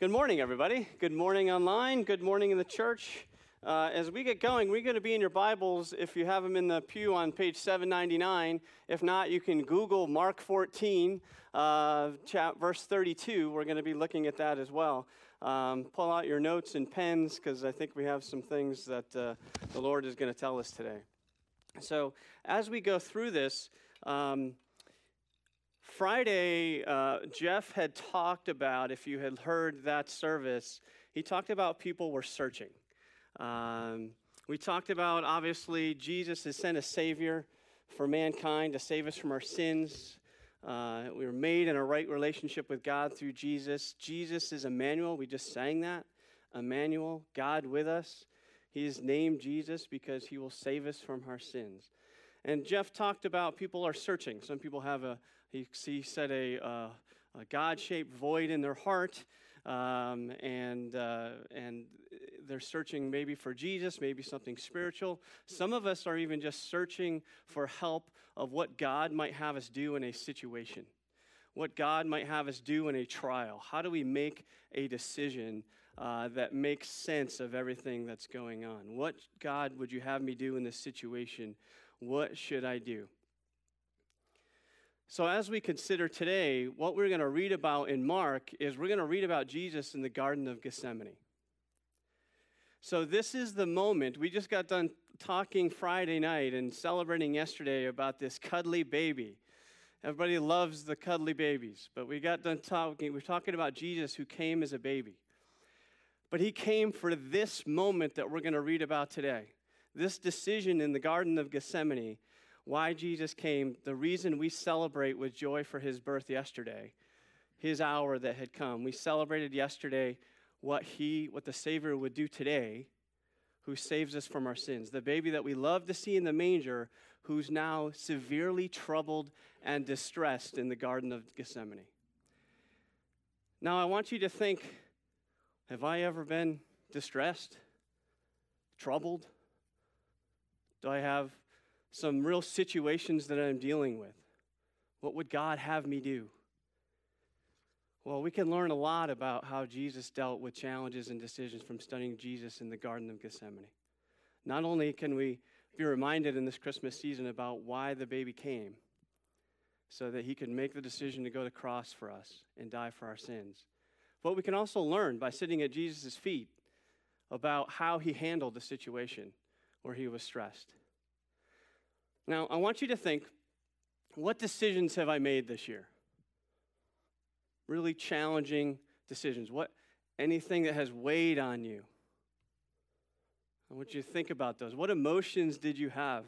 Good morning, everybody. Good morning online. Good morning in the church. Uh, as we get going, we're going to be in your Bibles if you have them in the pew on page 799. If not, you can Google Mark 14, uh, verse 32. We're going to be looking at that as well. Um, pull out your notes and pens because I think we have some things that uh, the Lord is going to tell us today. So, as we go through this, um, Friday, uh, Jeff had talked about, if you had heard that service, he talked about people were searching. Um, we talked about, obviously, Jesus has sent a Savior for mankind to save us from our sins. Uh, we were made in a right relationship with God through Jesus. Jesus is Emmanuel. We just sang that. Emmanuel, God with us. He is named Jesus because he will save us from our sins. And Jeff talked about people are searching. Some people have a, he, he said, a, uh, a God shaped void in their heart. Um, and, uh, and they're searching maybe for Jesus, maybe something spiritual. Some of us are even just searching for help of what God might have us do in a situation, what God might have us do in a trial. How do we make a decision uh, that makes sense of everything that's going on? What, God, would you have me do in this situation? What should I do? So, as we consider today, what we're going to read about in Mark is we're going to read about Jesus in the Garden of Gethsemane. So, this is the moment. We just got done talking Friday night and celebrating yesterday about this cuddly baby. Everybody loves the cuddly babies, but we got done talking. We're talking about Jesus who came as a baby. But he came for this moment that we're going to read about today this decision in the Garden of Gethsemane, why Jesus came, the reason we celebrate with joy for his birth yesterday, his hour that had come. We celebrated yesterday what he, what the Savior would do today, who saves us from our sins. The baby that we love to see in the manger, who's now severely troubled and distressed in the Garden of Gethsemane. Now, I want you to think have I ever been distressed, troubled? Do I have some real situations that I'm dealing with? What would God have me do? Well, we can learn a lot about how Jesus dealt with challenges and decisions from studying Jesus in the Garden of Gethsemane. Not only can we be reminded in this Christmas season about why the baby came, so that he could make the decision to go to the cross for us and die for our sins, but we can also learn by sitting at Jesus' feet about how he handled the situation where he was stressed. Now, I want you to think what decisions have I made this year? Really challenging decisions. What anything that has weighed on you? I want you to think about those. What emotions did you have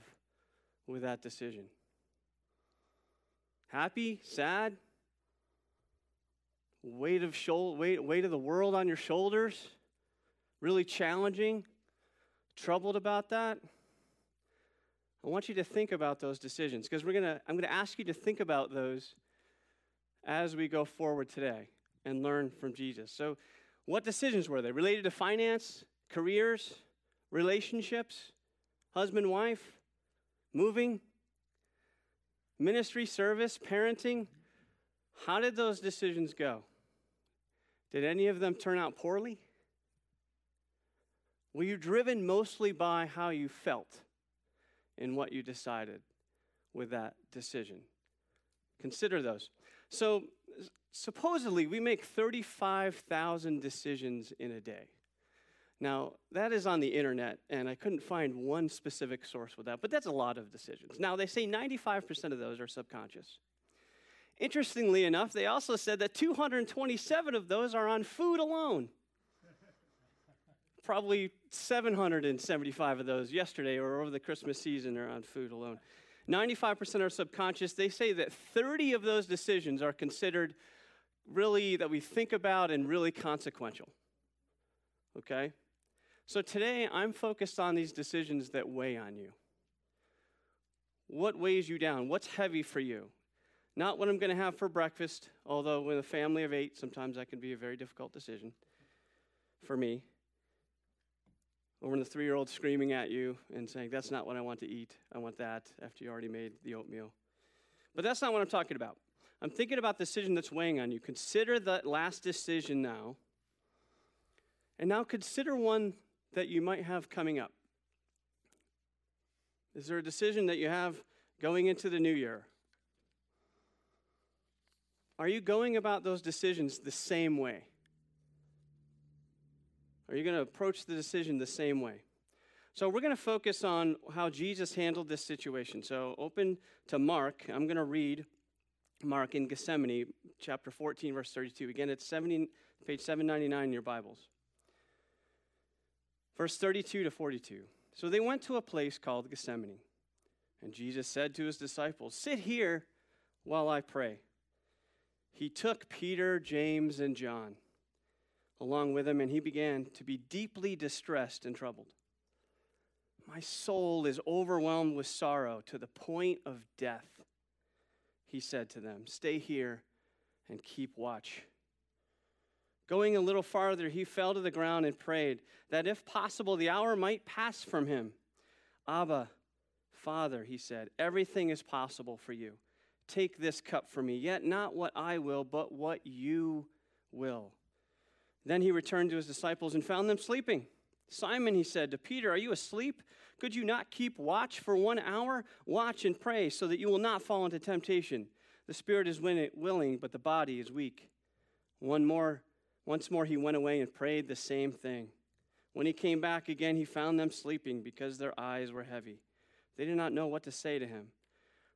with that decision? Happy, sad, weight of shoulder, weight, weight of the world on your shoulders, really challenging, troubled about that. I want you to think about those decisions because we're gonna, I'm going to ask you to think about those as we go forward today and learn from Jesus. So, what decisions were they? Related to finance, careers, relationships, husband, wife, moving, ministry, service, parenting? How did those decisions go? Did any of them turn out poorly? Were you driven mostly by how you felt? In what you decided with that decision. Consider those. So, supposedly, we make 35,000 decisions in a day. Now, that is on the internet, and I couldn't find one specific source with that, but that's a lot of decisions. Now, they say 95% of those are subconscious. Interestingly enough, they also said that 227 of those are on food alone probably 775 of those yesterday or over the Christmas season are on food alone. 95% are subconscious. They say that 30 of those decisions are considered really that we think about and really consequential. Okay? So today I'm focused on these decisions that weigh on you. What weighs you down? What's heavy for you? Not what I'm going to have for breakfast, although with a family of eight, sometimes that can be a very difficult decision for me. Or when the three year old's screaming at you and saying, That's not what I want to eat. I want that after you already made the oatmeal. But that's not what I'm talking about. I'm thinking about the decision that's weighing on you. Consider that last decision now And now consider one that you might have coming up. Is there a decision that you have going into the new year? Are you going about those decisions the same way? Are you going to approach the decision the same way? So, we're going to focus on how Jesus handled this situation. So, open to Mark. I'm going to read Mark in Gethsemane, chapter 14, verse 32. Again, it's 70, page 799 in your Bibles. Verse 32 to 42. So they went to a place called Gethsemane, and Jesus said to his disciples, Sit here while I pray. He took Peter, James, and John along with him, and he began to be deeply distressed and troubled. My soul is overwhelmed with sorrow to the point of death. He said to them, Stay here and keep watch. Going a little farther, he fell to the ground and prayed that if possible, the hour might pass from him. Abba, Father, he said, everything is possible for you. Take this cup from me, yet not what I will, but what you will. Then he returned to his disciples and found them sleeping. Simon, he said to Peter, Are you asleep? Could you not keep watch for one hour? Watch and pray so that you will not fall into temptation. The spirit is willing, but the body is weak. One more, once more he went away and prayed the same thing. When he came back again, he found them sleeping because their eyes were heavy. They did not know what to say to him.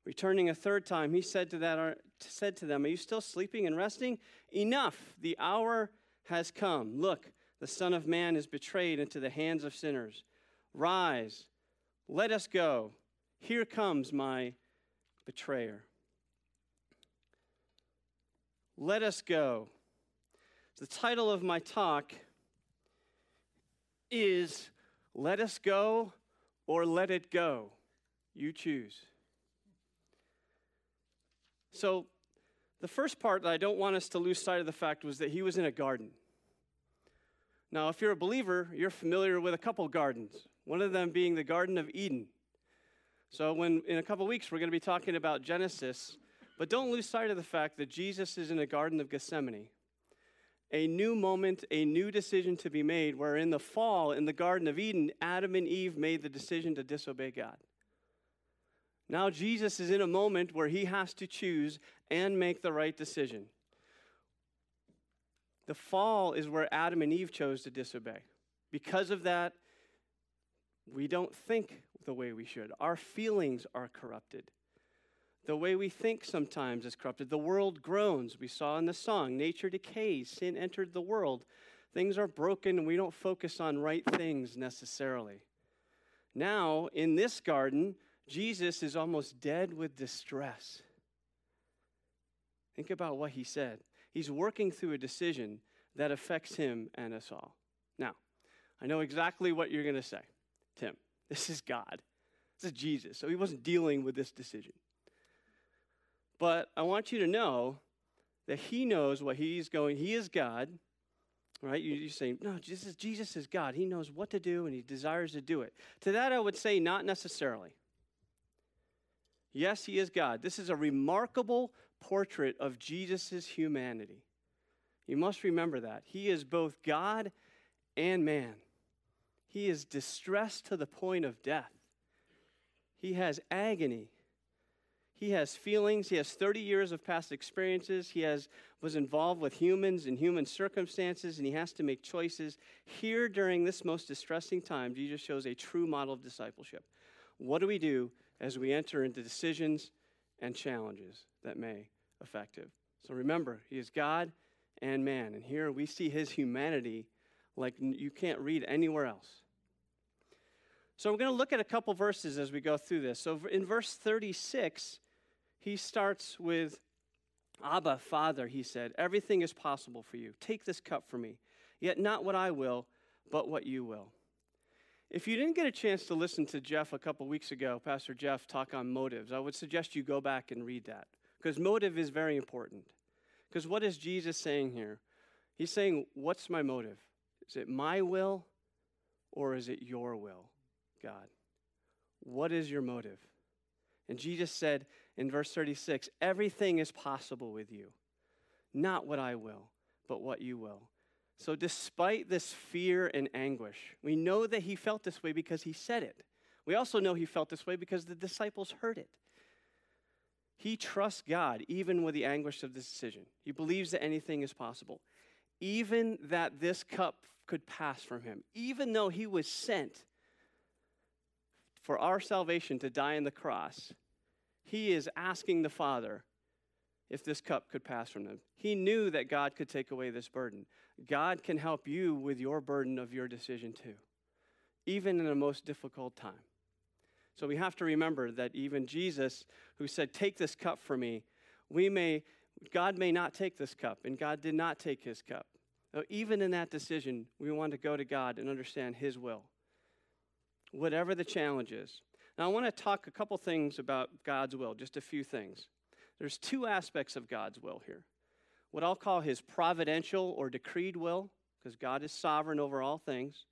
Returning a third time, he said to, that, said to them, Are you still sleeping and resting? Enough, the hour has come. Look, the Son of Man is betrayed into the hands of sinners. Rise, let us go. Here comes my betrayer. Let us go. The title of my talk is Let Us Go or Let It Go. You choose. So, the first part that I don't want us to lose sight of the fact was that he was in a garden. Now, if you're a believer, you're familiar with a couple gardens, one of them being the Garden of Eden. So, when in a couple weeks we're going to be talking about Genesis, but don't lose sight of the fact that Jesus is in the Garden of Gethsemane. A new moment, a new decision to be made, where in the fall, in the Garden of Eden, Adam and Eve made the decision to disobey God. Now, Jesus is in a moment where he has to choose and make the right decision. The fall is where Adam and Eve chose to disobey. Because of that, we don't think the way we should. Our feelings are corrupted. The way we think sometimes is corrupted. The world groans. We saw in the song, nature decays, sin entered the world. Things are broken, and we don't focus on right things necessarily. Now, in this garden, Jesus is almost dead with distress. Think about what he said. He's working through a decision that affects him and us all. Now, I know exactly what you're going to say, Tim. This is God. This is Jesus. So he wasn't dealing with this decision. But I want you to know that he knows what he's going. He is God, right? You're saying, no, Jesus, Jesus is God. He knows what to do and he desires to do it. To that, I would say, not necessarily. Yes, he is God. This is a remarkable portrait of Jesus' humanity. You must remember that. He is both God and man. He is distressed to the point of death. He has agony. He has feelings. He has 30 years of past experiences. He has, was involved with humans and human circumstances, and he has to make choices. Here, during this most distressing time, Jesus shows a true model of discipleship. What do we do as we enter into decisions and challenges that may affect him. So remember, he is God and man. And here we see his humanity like you can't read anywhere else. So we're going to look at a couple verses as we go through this. So in verse 36, he starts with Abba, Father, he said, Everything is possible for you. Take this cup from me. Yet not what I will, but what you will. If you didn't get a chance to listen to Jeff a couple weeks ago, Pastor Jeff, talk on motives, I would suggest you go back and read that because motive is very important. Because what is Jesus saying here? He's saying, What's my motive? Is it my will or is it your will, God? What is your motive? And Jesus said in verse 36 Everything is possible with you. Not what I will, but what you will. So, despite this fear and anguish, we know that he felt this way because he said it. We also know he felt this way because the disciples heard it. He trusts God even with the anguish of this decision. He believes that anything is possible, even that this cup could pass from him, even though he was sent for our salvation to die on the cross. He is asking the Father if this cup could pass from them. He knew that God could take away this burden. God can help you with your burden of your decision too, even in the most difficult time. So we have to remember that even Jesus, who said, Take this cup for me, we may, God may not take this cup, and God did not take his cup. So even in that decision, we want to go to God and understand his will, whatever the challenge is. Now, I want to talk a couple things about God's will, just a few things. There's two aspects of God's will here what I'll call his providential or decreed will, because God is sovereign over all things,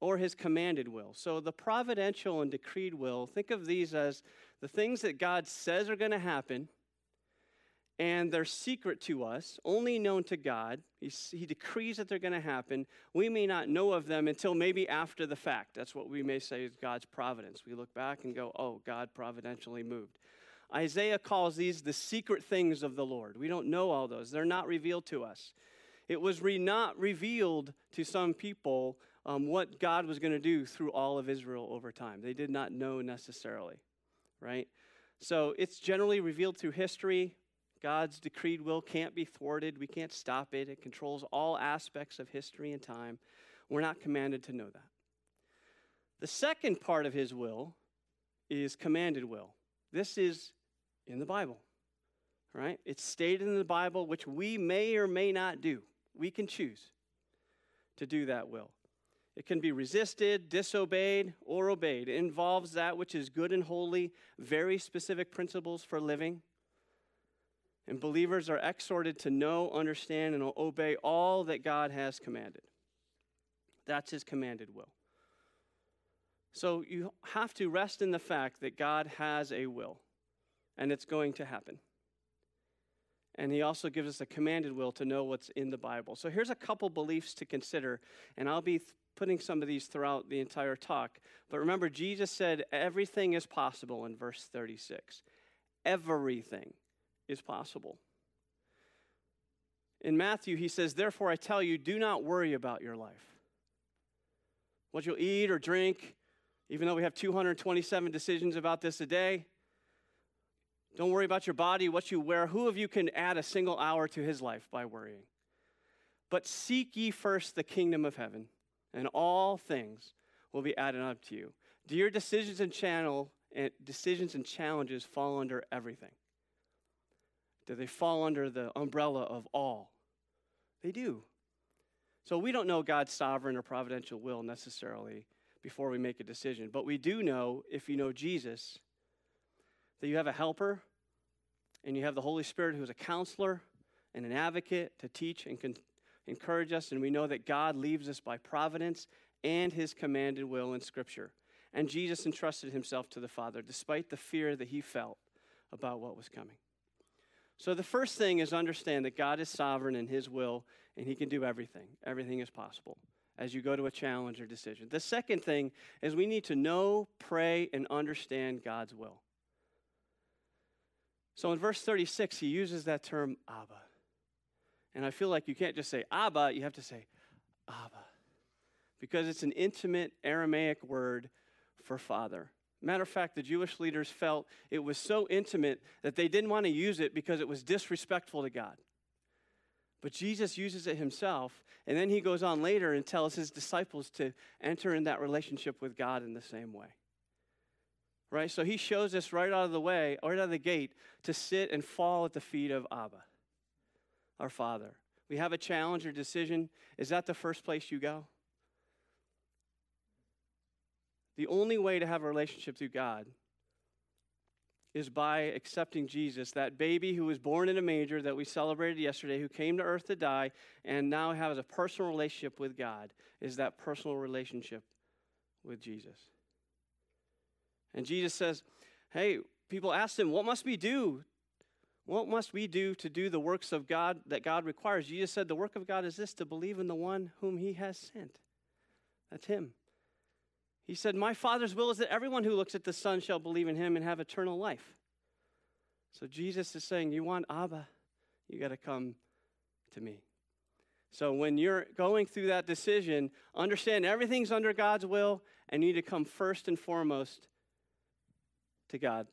or his commanded will. So the providential and decreed will, think of these as the things that God says are going to happen, and they're secret to us, only known to God. He, he decrees that they're going to happen. We may not know of them until maybe after the fact. That's what we may say is God's providence. We look back and go, oh, God providentially moved. Isaiah calls these the secret things of the Lord. We don't know all those, they're not revealed to us. It was re- not revealed to some people um, what God was going to do through all of Israel over time. They did not know necessarily, right? So it's generally revealed through history. God's decreed will can't be thwarted. We can't stop it. It controls all aspects of history and time. We're not commanded to know that. The second part of his will is commanded will. This is in the Bible, right? It's stated in the Bible, which we may or may not do. We can choose to do that will. It can be resisted, disobeyed, or obeyed. It involves that which is good and holy, very specific principles for living. And believers are exhorted to know, understand, and obey all that God has commanded. That's his commanded will. So you have to rest in the fact that God has a will and it's going to happen. And he also gives us a commanded will to know what's in the Bible. So here's a couple beliefs to consider, and I'll be th- putting some of these throughout the entire talk. But remember, Jesus said everything is possible in verse 36. Everything is possible. In Matthew, he says, Therefore I tell you, do not worry about your life. What you'll eat or drink, even though we have 227 decisions about this a day, don't worry about your body, what you wear. Who of you can add a single hour to his life by worrying? But seek ye first the kingdom of heaven, and all things will be added up to you. Do your decisions and channel and decisions and challenges fall under everything? Do they fall under the umbrella of all? They do. So we don't know God's sovereign or providential will necessarily before we make a decision, but we do know if you know Jesus that you have a helper and you have the Holy Spirit who is a counselor and an advocate to teach and con- encourage us. And we know that God leaves us by providence and his commanded will in Scripture. And Jesus entrusted himself to the Father despite the fear that he felt about what was coming. So the first thing is understand that God is sovereign in his will and he can do everything. Everything is possible as you go to a challenge or decision. The second thing is we need to know, pray, and understand God's will. So in verse 36, he uses that term Abba. And I feel like you can't just say Abba, you have to say Abba. Because it's an intimate Aramaic word for father. Matter of fact, the Jewish leaders felt it was so intimate that they didn't want to use it because it was disrespectful to God. But Jesus uses it himself, and then he goes on later and tells his disciples to enter in that relationship with God in the same way right? So he shows us right out of the way, right out of the gate, to sit and fall at the feet of Abba, our Father. We have a challenge or decision. Is that the first place you go? The only way to have a relationship through God is by accepting Jesus, that baby who was born in a manger that we celebrated yesterday, who came to earth to die, and now has a personal relationship with God, is that personal relationship with Jesus. And Jesus says, Hey, people asked him, What must we do? What must we do to do the works of God that God requires? Jesus said, The work of God is this to believe in the one whom he has sent. That's him. He said, My Father's will is that everyone who looks at the Son shall believe in him and have eternal life. So Jesus is saying, You want Abba? You got to come to me. So when you're going through that decision, understand everything's under God's will and you need to come first and foremost to God.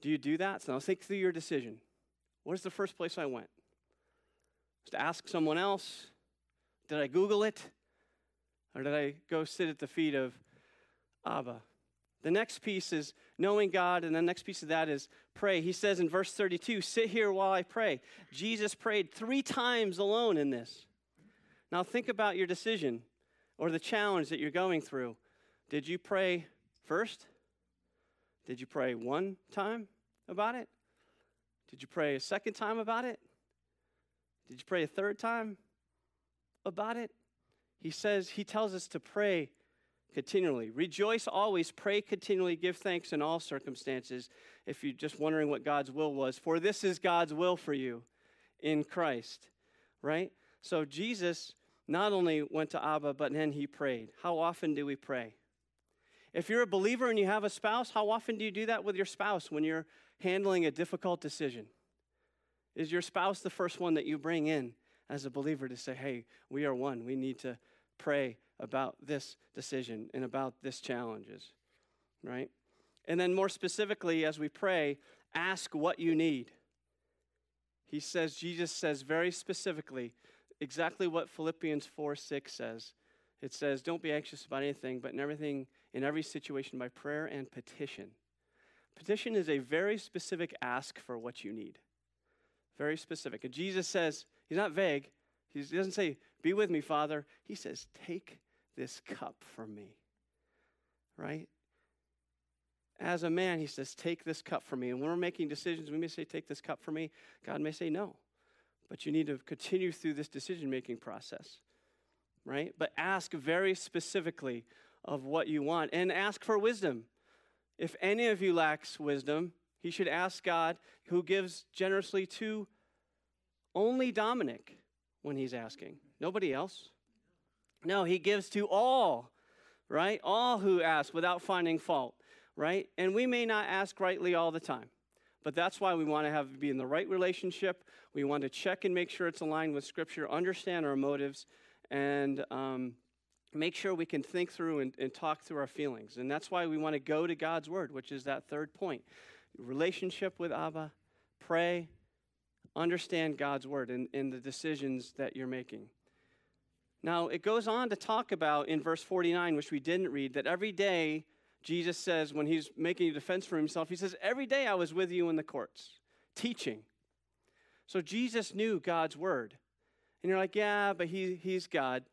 Do you do that? So now think through your decision. Where's the first place I went? Was to ask someone else? Did I Google it? Or did I go sit at the feet of Abba? The next piece is knowing God, and the next piece of that is pray. He says in verse 32, Sit here while I pray. Jesus prayed three times alone in this. Now think about your decision or the challenge that you're going through. Did you pray first? Did you pray one time about it? Did you pray a second time about it? Did you pray a third time about it? He says, He tells us to pray continually. Rejoice always, pray continually, give thanks in all circumstances. If you're just wondering what God's will was, for this is God's will for you in Christ, right? So Jesus not only went to Abba, but then he prayed. How often do we pray? If you're a believer and you have a spouse, how often do you do that with your spouse when you're handling a difficult decision? Is your spouse the first one that you bring in as a believer to say, hey, we are one. We need to pray about this decision and about this challenges, right? And then more specifically, as we pray, ask what you need. He says, Jesus says very specifically, exactly what Philippians 4 6 says. It says, Don't be anxious about anything, but in everything, in every situation, by prayer and petition. Petition is a very specific ask for what you need. Very specific. And Jesus says, He's not vague. He doesn't say, Be with me, Father. He says, Take this cup from me. Right? As a man, he says, Take this cup from me. And when we're making decisions, we may say, Take this cup from me. God may say, No. But you need to continue through this decision making process right? But ask very specifically of what you want and ask for wisdom. If any of you lacks wisdom, he should ask God, who gives generously to only Dominic when he's asking. Nobody else. No, he gives to all, right? All who ask without finding fault, right? And we may not ask rightly all the time. But that's why we want to have be in the right relationship. We want to check and make sure it's aligned with Scripture, understand our motives, and um, make sure we can think through and, and talk through our feelings. And that's why we want to go to God's Word, which is that third point. Relationship with Abba, pray, understand God's Word and, in the decisions that you're making. Now, it goes on to talk about in verse 49, which we didn't read, that every day Jesus says, when he's making a defense for himself, he says, Every day I was with you in the courts, teaching. So Jesus knew God's word. And you're like, yeah, but he, he's God.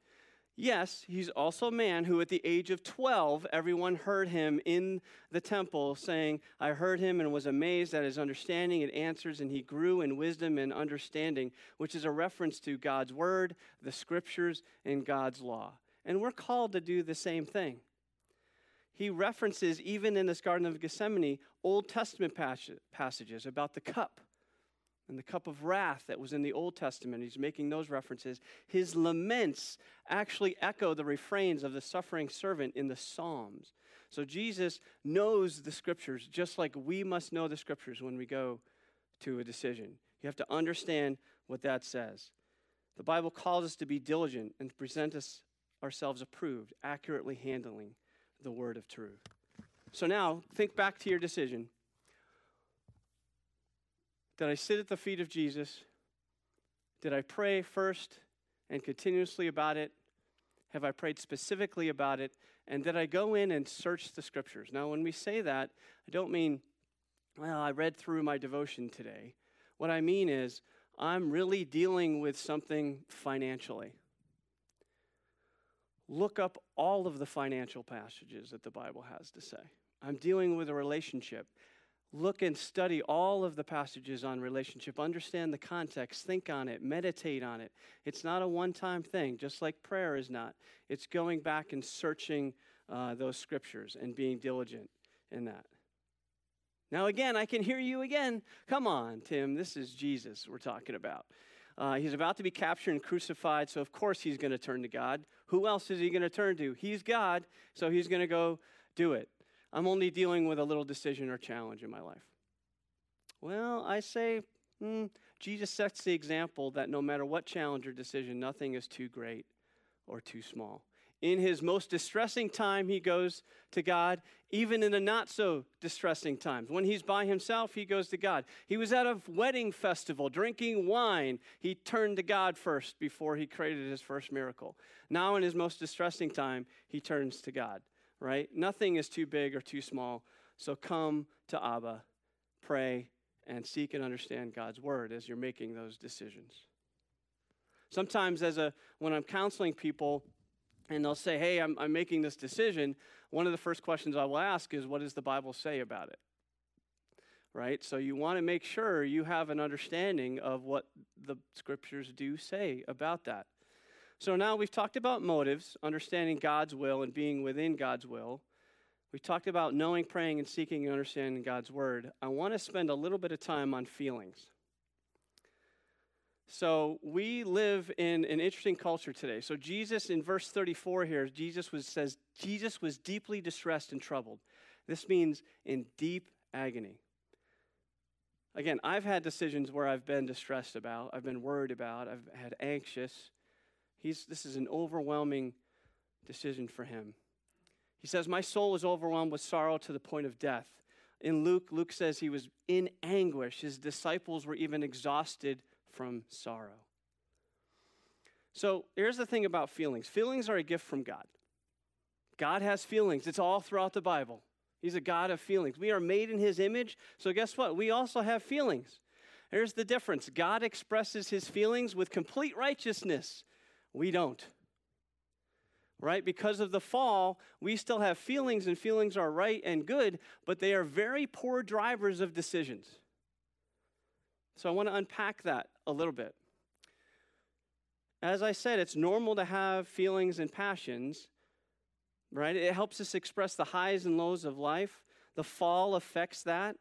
Yes, he's also a man who, at the age of 12, everyone heard him in the temple saying, I heard him and was amazed at his understanding and answers, and he grew in wisdom and understanding, which is a reference to God's word, the scriptures, and God's law. And we're called to do the same thing. He references, even in this Garden of Gethsemane, Old Testament passages about the cup and the cup of wrath that was in the Old Testament. He's making those references. His laments actually echo the refrains of the suffering servant in the Psalms. So Jesus knows the scriptures just like we must know the scriptures when we go to a decision. You have to understand what that says. The Bible calls us to be diligent and present us ourselves approved, accurately handling the word of truth. So now, think back to your decision. Did I sit at the feet of Jesus? Did I pray first and continuously about it? Have I prayed specifically about it? And did I go in and search the scriptures? Now, when we say that, I don't mean, well, I read through my devotion today. What I mean is, I'm really dealing with something financially. Look up all of the financial passages that the Bible has to say. I'm dealing with a relationship look and study all of the passages on relationship, understand the context, think on it, meditate on it. It's not a one time thing, just like prayer is not. It's going back and searching uh, those scriptures and being diligent in that. Now, again, I can hear you again. Come on, Tim, this is Jesus we're talking about. Uh, he's about to be captured and crucified, so of course he's going to turn to God. Who else is he going to turn to? He's God, so he's going to go do it. I'm only dealing with a little decision or challenge in my life. Well, I say, hmm, Jesus sets the example that no matter what challenge or decision, nothing is too great or too small. In his most distressing time, he goes to God. Even in the not so distressing times, when he's by himself, he goes to God. He was at a wedding festival drinking wine. He turned to God first before he created his first miracle. Now, in his most distressing time, he turns to God, right? Nothing is too big or too small. So come to Abba, pray, and seek and understand God's word as you're making those decisions. Sometimes, as a when I'm counseling people, and they'll say, Hey, I'm, I'm making this decision, one of the first questions I will ask is, What does the Bible say about it? Right? So you want to make sure you have an understanding of what the scriptures do say about that. So now we've talked about motives, understanding God's will and being within God's will. We've talked about knowing, praying, and seeking and understanding God's word. I want to spend a little bit of time on feelings. So we live in an interesting culture today. So Jesus in verse 34 here, Jesus was says Jesus was deeply distressed and troubled. This means in deep agony. Again, I've had decisions where I've been distressed about, I've been worried about, I've had anxious. He's this is an overwhelming decision for him. He says, My soul is overwhelmed with sorrow to the point of death. In Luke, Luke says he was in anguish. His disciples were even exhausted from sorrow. So here's the thing about feelings feelings are a gift from God. God has feelings, it's all throughout the Bible. He's a God of feelings. We are made in His image, so guess what? We also have feelings. Here's the difference God expresses His feelings with complete righteousness, we don't. Right? Because of the fall, we still have feelings, and feelings are right and good, but they are very poor drivers of decisions. So I want to unpack that a little bit. As I said, it's normal to have feelings and passions, right? It helps us express the highs and lows of life. The fall affects that.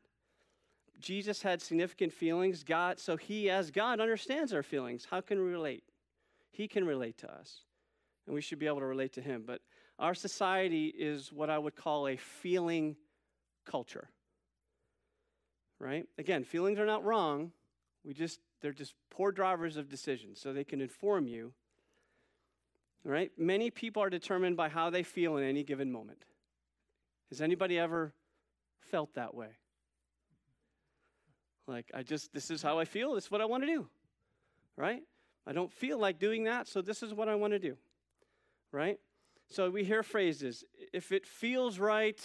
Jesus had significant feelings. God, so he, as God, understands our feelings. How can we relate? He can relate to us, and we should be able to relate to him. But our society is what I would call a feeling culture. Right? Again, feelings are not wrong, we just, they're just poor drivers of decisions, so they can inform you. Right? Many people are determined by how they feel in any given moment. Has anybody ever felt that way? Like, I just, this is how I feel, this is what I want to do. Right? I don't feel like doing that, so this is what I want to do. Right? So we hear phrases if it feels right,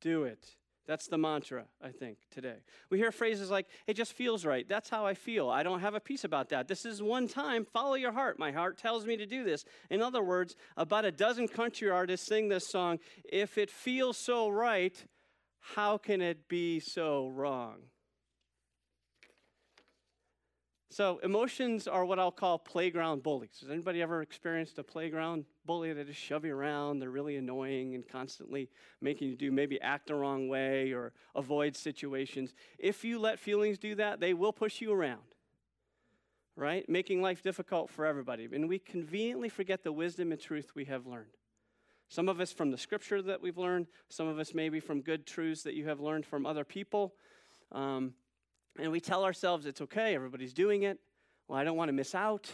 do it. That's the mantra, I think, today. We hear phrases like, it just feels right. That's how I feel. I don't have a peace about that. This is one time. Follow your heart. My heart tells me to do this. In other words, about a dozen country artists sing this song If it feels so right, how can it be so wrong? So emotions are what I'll call playground bullies. Has anybody ever experienced a playground bully that just shove you around? They're really annoying and constantly making you do maybe act the wrong way or avoid situations. If you let feelings do that, they will push you around. Right? Making life difficult for everybody. And we conveniently forget the wisdom and truth we have learned. Some of us from the scripture that we've learned, some of us maybe from good truths that you have learned from other people. Um, and we tell ourselves it's okay, everybody's doing it. Well, I don't want to miss out.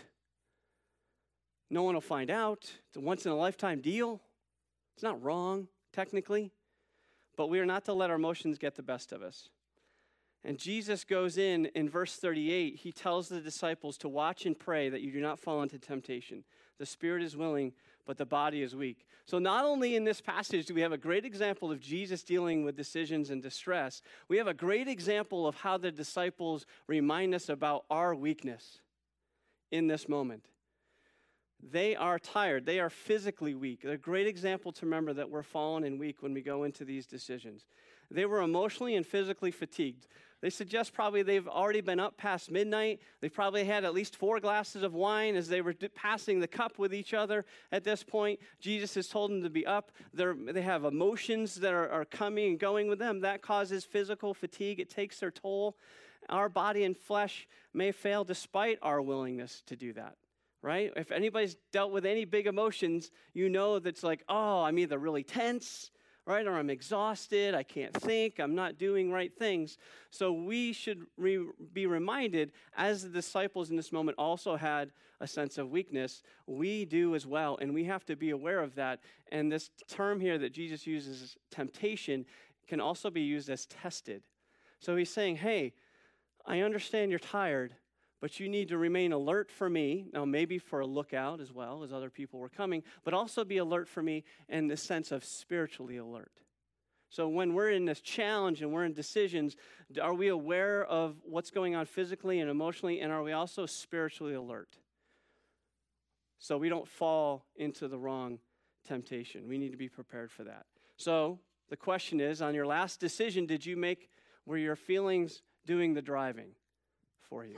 No one will find out. It's a once in a lifetime deal. It's not wrong, technically. But we are not to let our emotions get the best of us. And Jesus goes in, in verse 38, he tells the disciples to watch and pray that you do not fall into temptation. The spirit is willing, but the body is weak. So, not only in this passage do we have a great example of Jesus dealing with decisions and distress, we have a great example of how the disciples remind us about our weakness in this moment. They are tired. They are physically weak. They're a great example to remember that we're fallen and weak when we go into these decisions. They were emotionally and physically fatigued. They suggest probably they've already been up past midnight. They've probably had at least four glasses of wine as they were passing the cup with each other at this point. Jesus has told them to be up. They're, they have emotions that are, are coming and going with them. That causes physical fatigue, it takes their toll. Our body and flesh may fail despite our willingness to do that right? If anybody's dealt with any big emotions, you know that's like, oh, I'm either really tense right? Or I'm exhausted, I can't think, I'm not doing right things. So we should re- be reminded, as the disciples in this moment also had a sense of weakness, we do as well, and we have to be aware of that. And this term here that Jesus uses, temptation, can also be used as tested. So he's saying, hey, I understand you're tired, but you need to remain alert for me. Now, maybe for a lookout as well as other people were coming, but also be alert for me in the sense of spiritually alert. So, when we're in this challenge and we're in decisions, are we aware of what's going on physically and emotionally, and are we also spiritually alert? So, we don't fall into the wrong temptation. We need to be prepared for that. So, the question is on your last decision, did you make, were your feelings doing the driving for you?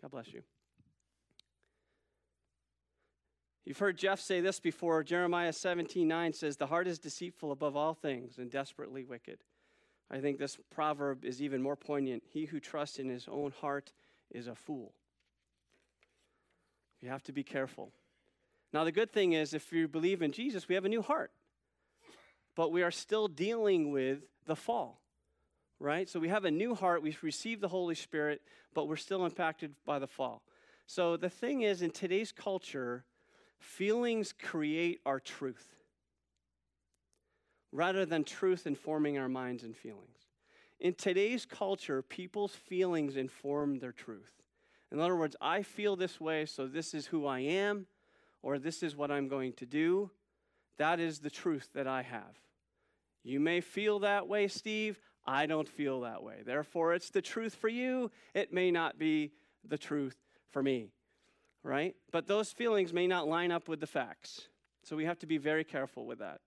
God bless you. You've heard Jeff say this before. Jeremiah 17 9 says, The heart is deceitful above all things and desperately wicked. I think this proverb is even more poignant. He who trusts in his own heart is a fool. You have to be careful. Now, the good thing is, if you believe in Jesus, we have a new heart. But we are still dealing with the fall right? So we have a new heart, we've received the Holy Spirit, but we're still impacted by the fall. So the thing is, in today's culture, feelings create our truth rather than truth informing our minds and feelings. In today's culture, people's feelings inform their truth. In other words, I feel this way, so this is who I am, or this is what I'm going to do. That is the truth that I have. You may feel that way, Steve. I don't feel that way. Therefore, it's the truth for you. It may not be the truth for me, right? But those feelings may not line up with the facts. So we have to be very careful with that.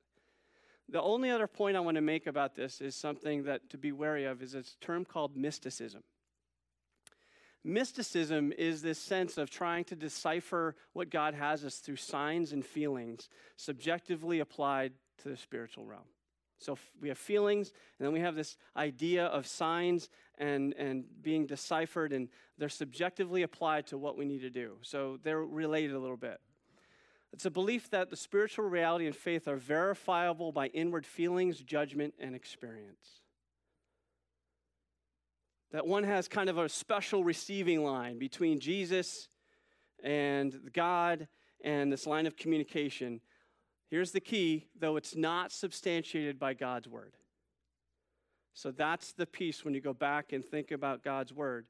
The only other point I want to make about this is something that to be wary of is a term called mysticism. Mysticism is this sense of trying to decipher what God has us through signs and feelings subjectively applied to the spiritual realm. So we have feelings, and then we have this idea of signs and, and being deciphered, and they're subjectively applied to what we need to do. So they're related a little bit. It's a belief that the spiritual reality and faith are verifiable by inward feelings, judgment, and experience. That one has kind of a special receiving line between Jesus and God and this line of communication Here's the key, though it's not substantiated by God's word. So that's the piece when you go back and think about God's word.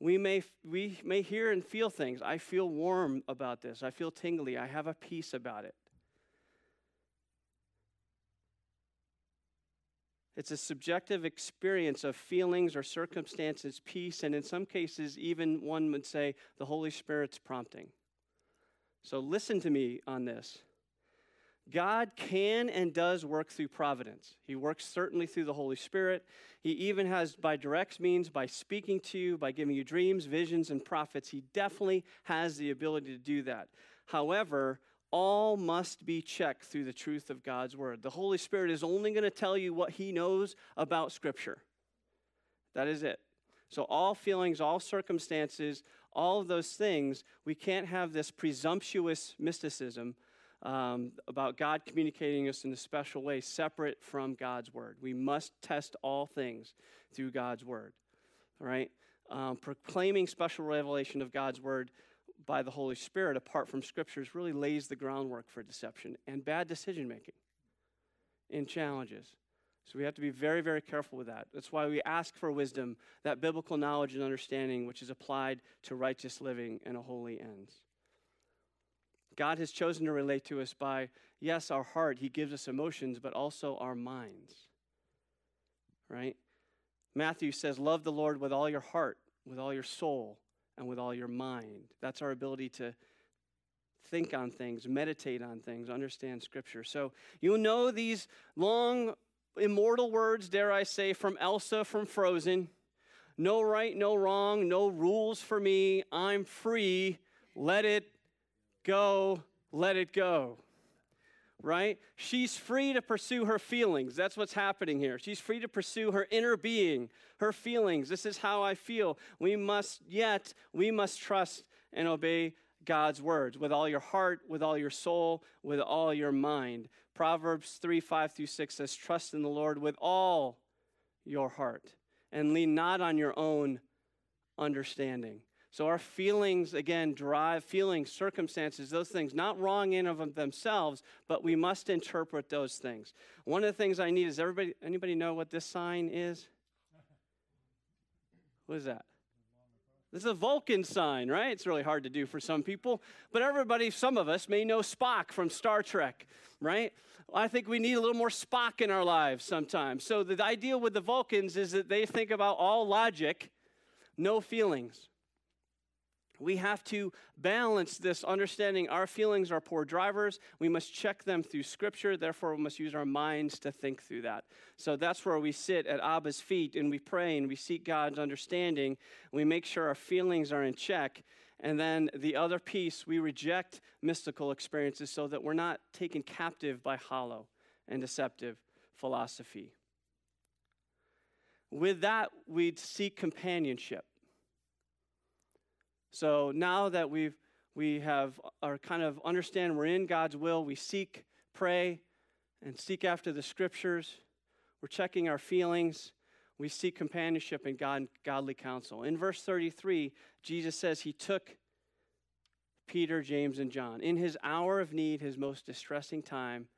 We may, we may hear and feel things. I feel warm about this. I feel tingly. I have a peace about it. It's a subjective experience of feelings or circumstances, peace, and in some cases, even one would say the Holy Spirit's prompting. So listen to me on this. God can and does work through providence. He works certainly through the Holy Spirit. He even has, by direct means, by speaking to you, by giving you dreams, visions, and prophets, he definitely has the ability to do that. However, all must be checked through the truth of God's word. The Holy Spirit is only going to tell you what he knows about Scripture. That is it. So, all feelings, all circumstances, all of those things, we can't have this presumptuous mysticism um, about God communicating us in a special way, separate from God's word. We must test all things through God's word. All right? Um, proclaiming special revelation of God's word by the Holy Spirit apart from scriptures really lays the groundwork for deception and bad decision making in challenges. So we have to be very, very careful with that. That's why we ask for wisdom, that biblical knowledge and understanding which is applied to righteous living and a holy ends. God has chosen to relate to us by, yes, our heart. He gives us emotions, but also our minds. Right? Matthew says, Love the Lord with all your heart, with all your soul, and with all your mind. That's our ability to think on things, meditate on things, understand Scripture. So you'll know these long, immortal words, dare I say, from Elsa from Frozen. No right, no wrong, no rules for me. I'm free. Let it go. Let it go. Right? She's free to pursue her feelings. That's what's happening here. She's free to pursue her inner being, her feelings. This is how I feel. We must, yet, we must trust and obey God's words with all your heart, with all your soul, with all your mind. Proverbs 3 5 through 6 says, Trust in the Lord with all your heart and lean not on your own understanding. So, our feelings, again, drive feelings, circumstances, those things, not wrong in of themselves, but we must interpret those things. One of the things I need is everybody, anybody know what this sign is? What is that? This is a Vulcan sign, right? It's really hard to do for some people. But everybody, some of us may know Spock from Star Trek, right? I think we need a little more Spock in our lives sometimes. So the idea with the Vulcans is that they think about all logic, no feelings. We have to balance this understanding our feelings are poor drivers. We must check them through Scripture. Therefore, we must use our minds to think through that. So that's where we sit at Abba's feet and we pray and we seek God's understanding. We make sure our feelings are in check. And then the other piece, we reject mystical experiences so that we're not taken captive by hollow and deceptive philosophy. With that, we'd seek companionship. So now that we've we have uh, our kind of understand we're in God's will, we seek, pray, and seek after the scriptures. We're checking our feelings. We seek companionship and God, godly counsel. In verse 33, Jesus says he took Peter, James, and John in his hour of need, his most distressing time,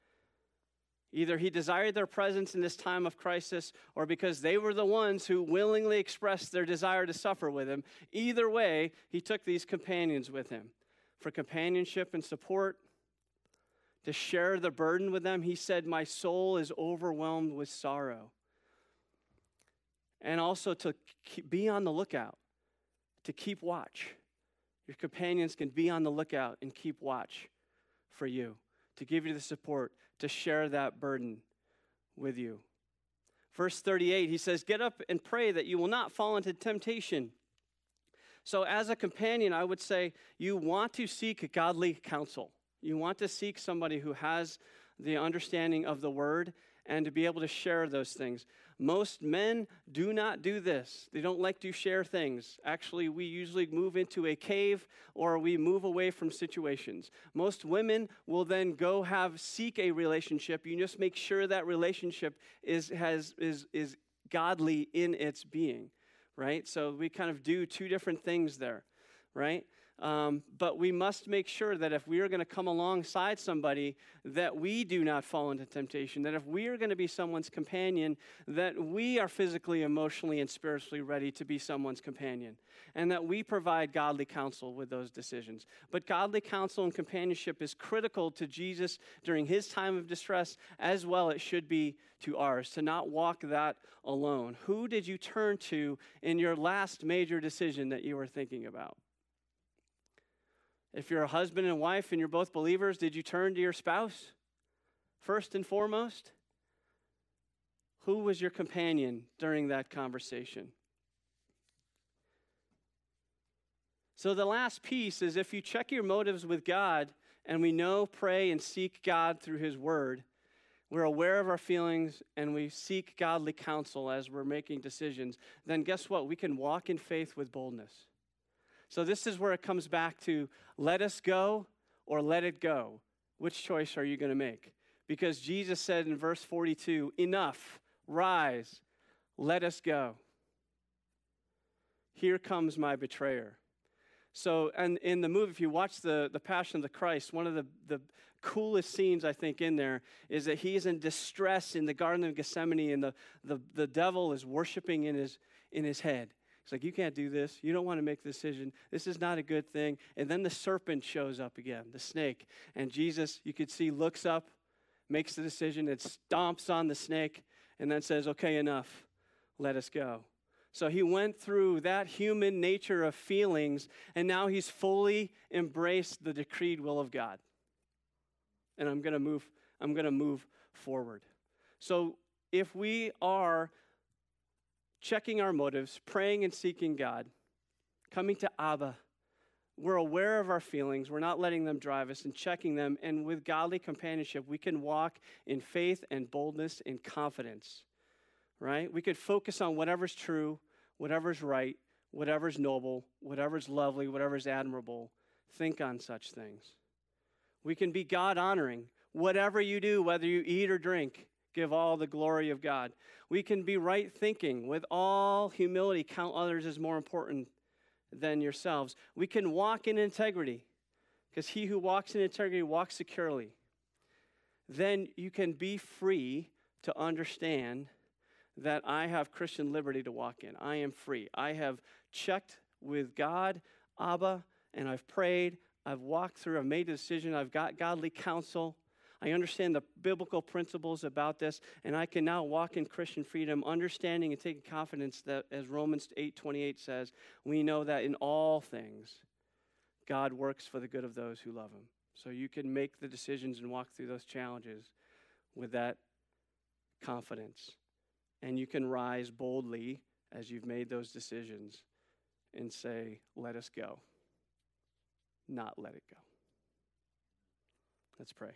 Either he desired their presence in this time of crisis, or because they were the ones who willingly expressed their desire to suffer with him. Either way, he took these companions with him for companionship and support, to share the burden with them. He said, My soul is overwhelmed with sorrow. And also to be on the lookout, to keep watch. Your companions can be on the lookout and keep watch for you, to give you the support, to share that burden with you. Verse 38, he says, Get up and pray that you will not fall into temptation. So, as a companion, I would say you want to seek godly counsel. You want to seek somebody who has the understanding of the word and to be able to share those things. Most men do not do this. They don't like to share things. Actually, we usually move into a cave or we move away from situations. Most women will then go have seek a relationship. You just make sure that relationship is has is is godly in its being, right? So we kind of do two different things there, right? Um, but we must make sure that if we are going to come alongside somebody, that we do not fall into temptation. That if we are going to be someone's companion, that we are physically, emotionally, and spiritually ready to be someone's companion. And that we provide godly counsel with those decisions. But godly counsel and companionship is critical to Jesus during his time of distress, as well it should be to ours, to not walk that alone. Who did you turn to in your last major decision that you were thinking about? If you're a husband and wife and you're both believers, did you turn to your spouse first and foremost? Who was your companion during that conversation? So, the last piece is if you check your motives with God, and we know, pray, and seek God through His Word, we're aware of our feelings and we seek godly counsel as we're making decisions, then guess what? We can walk in faith with boldness. So, this is where it comes back to let us go or let it go. Which choice are you going to make? Because Jesus said in verse 42 Enough, rise, let us go. Here comes my betrayer. So, and in the movie, if you watch the, the Passion of the Christ, one of the, the coolest scenes, I think, in there is that he is in distress in the Garden of Gethsemane and the, the, the devil is worshiping in his, in his head. It's like, you can't do this. You don't want to make the decision. This is not a good thing. And then the serpent shows up again, the snake. And Jesus, you could see, looks up, makes the decision, and stomps on the snake, and then says, okay, enough. Let us go. So he went through that human nature of feelings, and now he's fully embraced the decreed will of God. And I'm going to move I'm going to move forward. So if we are checking our motives, praying and seeking God, coming to Abba. We're aware of our feelings. We're not letting them drive us and checking them. And with godly companionship, we can walk in faith and boldness and confidence, right? We could focus on whatever's true, whatever's right, whatever's noble, whatever's lovely, whatever's admirable. Think on such things. We can be God honoring. Whatever you do, whether you eat or drink, give all the glory of God. We can be right thinking with all humility, count others as more important than yourselves. We can walk in integrity because he who walks in integrity walks securely. Then you can be free to understand that I have Christian liberty to walk in. I am free. I have checked with God, Abba, and I've prayed. I've walked through, I've made a decision, I've got godly counsel. I understand the biblical principles about this, and I can now walk in Christian freedom, understanding and taking confidence that, as Romans 8:28 says, we know that in all things, God works for the good of those who love Him. So you can make the decisions and walk through those challenges with that confidence, and you can rise boldly as you've made those decisions and say, "Let us go," not let it go. Let's pray.